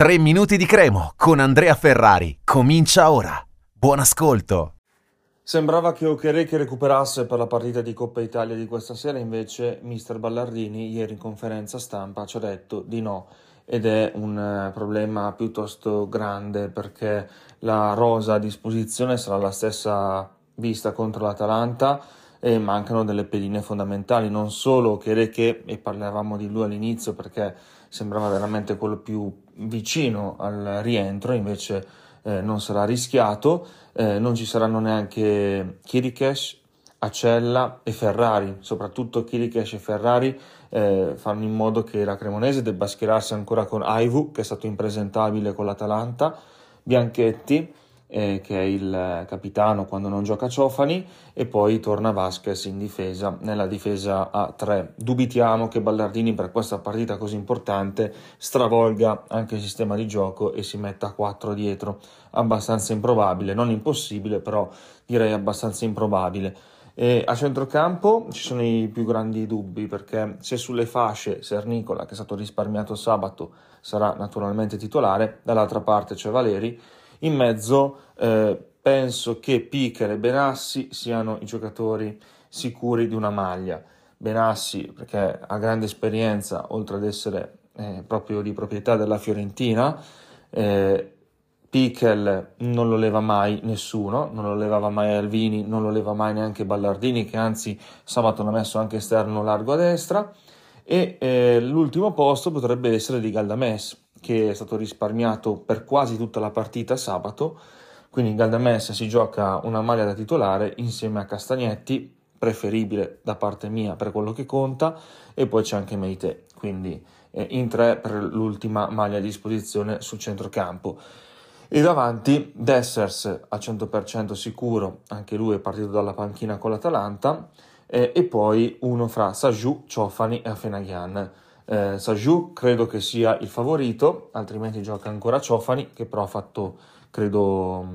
3 minuti di cremo con Andrea Ferrari. Comincia ora. Buon ascolto. Sembrava che Okereke recuperasse per la partita di Coppa Italia di questa sera, invece mister Ballardini ieri in conferenza stampa ci ha detto di no ed è un eh, problema piuttosto grande perché la rosa a disposizione sarà la stessa vista contro l'Atalanta e mancano delle pedine fondamentali, non solo Okereke, e parlavamo di lui all'inizio perché sembrava veramente quello più vicino al rientro, invece eh, non sarà rischiato, eh, non ci saranno neanche Kirikesh, Acella e Ferrari, soprattutto Kirikesh e Ferrari eh, fanno in modo che la Cremonese debba schierarsi ancora con Aivu, che è stato impresentabile con l'Atalanta, Bianchetti, eh, che è il capitano quando non gioca Ciofani, e poi torna Vasquez in difesa, nella difesa a 3. Dubitiamo che Ballardini per questa partita così importante stravolga anche il sistema di gioco e si metta a 4 dietro. Abbastanza improbabile, non impossibile, però direi abbastanza improbabile. E a centrocampo ci sono i più grandi dubbi perché se sulle fasce Sernicola, che è stato risparmiato sabato, sarà naturalmente titolare, dall'altra parte c'è Valeri in mezzo eh, penso che Picker e Benassi siano i giocatori sicuri di una maglia. Benassi perché ha grande esperienza, oltre ad essere eh, proprio di proprietà della Fiorentina, eh, Pichel non lo leva mai nessuno, non lo levava mai Alvini, non lo leva mai neanche Ballardini, che anzi sabato l'ha messo anche esterno largo a destra. E eh, l'ultimo posto potrebbe essere di Galdames, che è stato risparmiato per quasi tutta la partita sabato, quindi in Galdamessa si gioca una maglia da titolare insieme a Castagnetti, preferibile da parte mia per quello che conta, e poi c'è anche Meite, quindi eh, in tre per l'ultima maglia a disposizione sul centrocampo. E davanti Dessers al 100% sicuro, anche lui è partito dalla panchina con l'Atalanta, eh, e poi uno fra Sajou, Ciofani e Afenaghian. Eh, Saju credo che sia il favorito, altrimenti gioca ancora Ciofani, che però ha fatto, credo,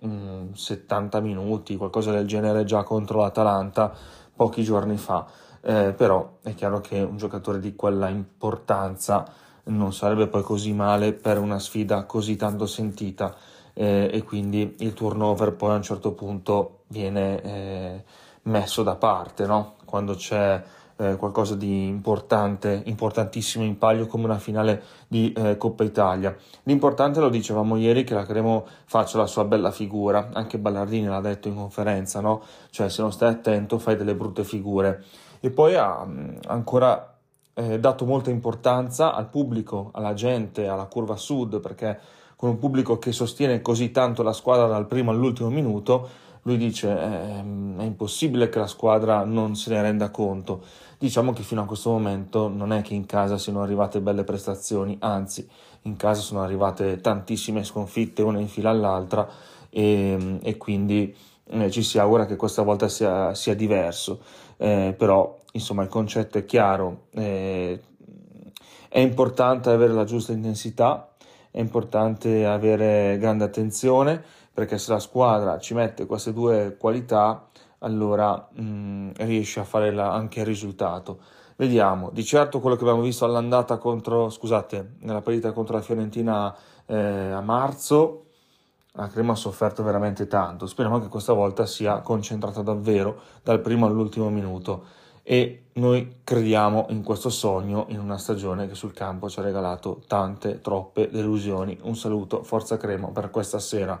um, 70 minuti, qualcosa del genere già contro l'Atalanta pochi giorni fa. Eh, però è chiaro che un giocatore di quella importanza non sarebbe poi così male per una sfida così tanto sentita eh, e quindi il turnover poi a un certo punto viene eh, messo da parte no? quando c'è eh, qualcosa di importante, importantissimo in palio come una finale di eh, Coppa Italia. L'importante, lo dicevamo ieri, che la Cremo faccia la sua bella figura, anche Ballardini l'ha detto in conferenza, no? Cioè se non stai attento fai delle brutte figure. E poi ha ancora eh, dato molta importanza al pubblico, alla gente, alla curva sud, perché con un pubblico che sostiene così tanto la squadra dal primo all'ultimo minuto, lui dice eh, è impossibile che la squadra non se ne renda conto. Diciamo che fino a questo momento non è che in casa siano arrivate belle prestazioni, anzi in casa sono arrivate tantissime sconfitte una in fila all'altra e, e quindi eh, ci si augura che questa volta sia, sia diverso. Eh, però insomma il concetto è chiaro, eh, è importante avere la giusta intensità, è importante avere grande attenzione perché se la squadra ci mette queste due qualità, allora mh, mm, riesce a fare la, anche il risultato. Vediamo, di certo quello che abbiamo visto all'andata contro, scusate, nella partita contro la Fiorentina eh, a marzo, la Crema ha sofferto veramente tanto. Speriamo che questa volta sia concentrata davvero dal primo all'ultimo minuto e noi crediamo in questo sogno in una stagione che sul campo ci ha regalato tante, troppe delusioni. Un saluto, forza Cremo per questa sera.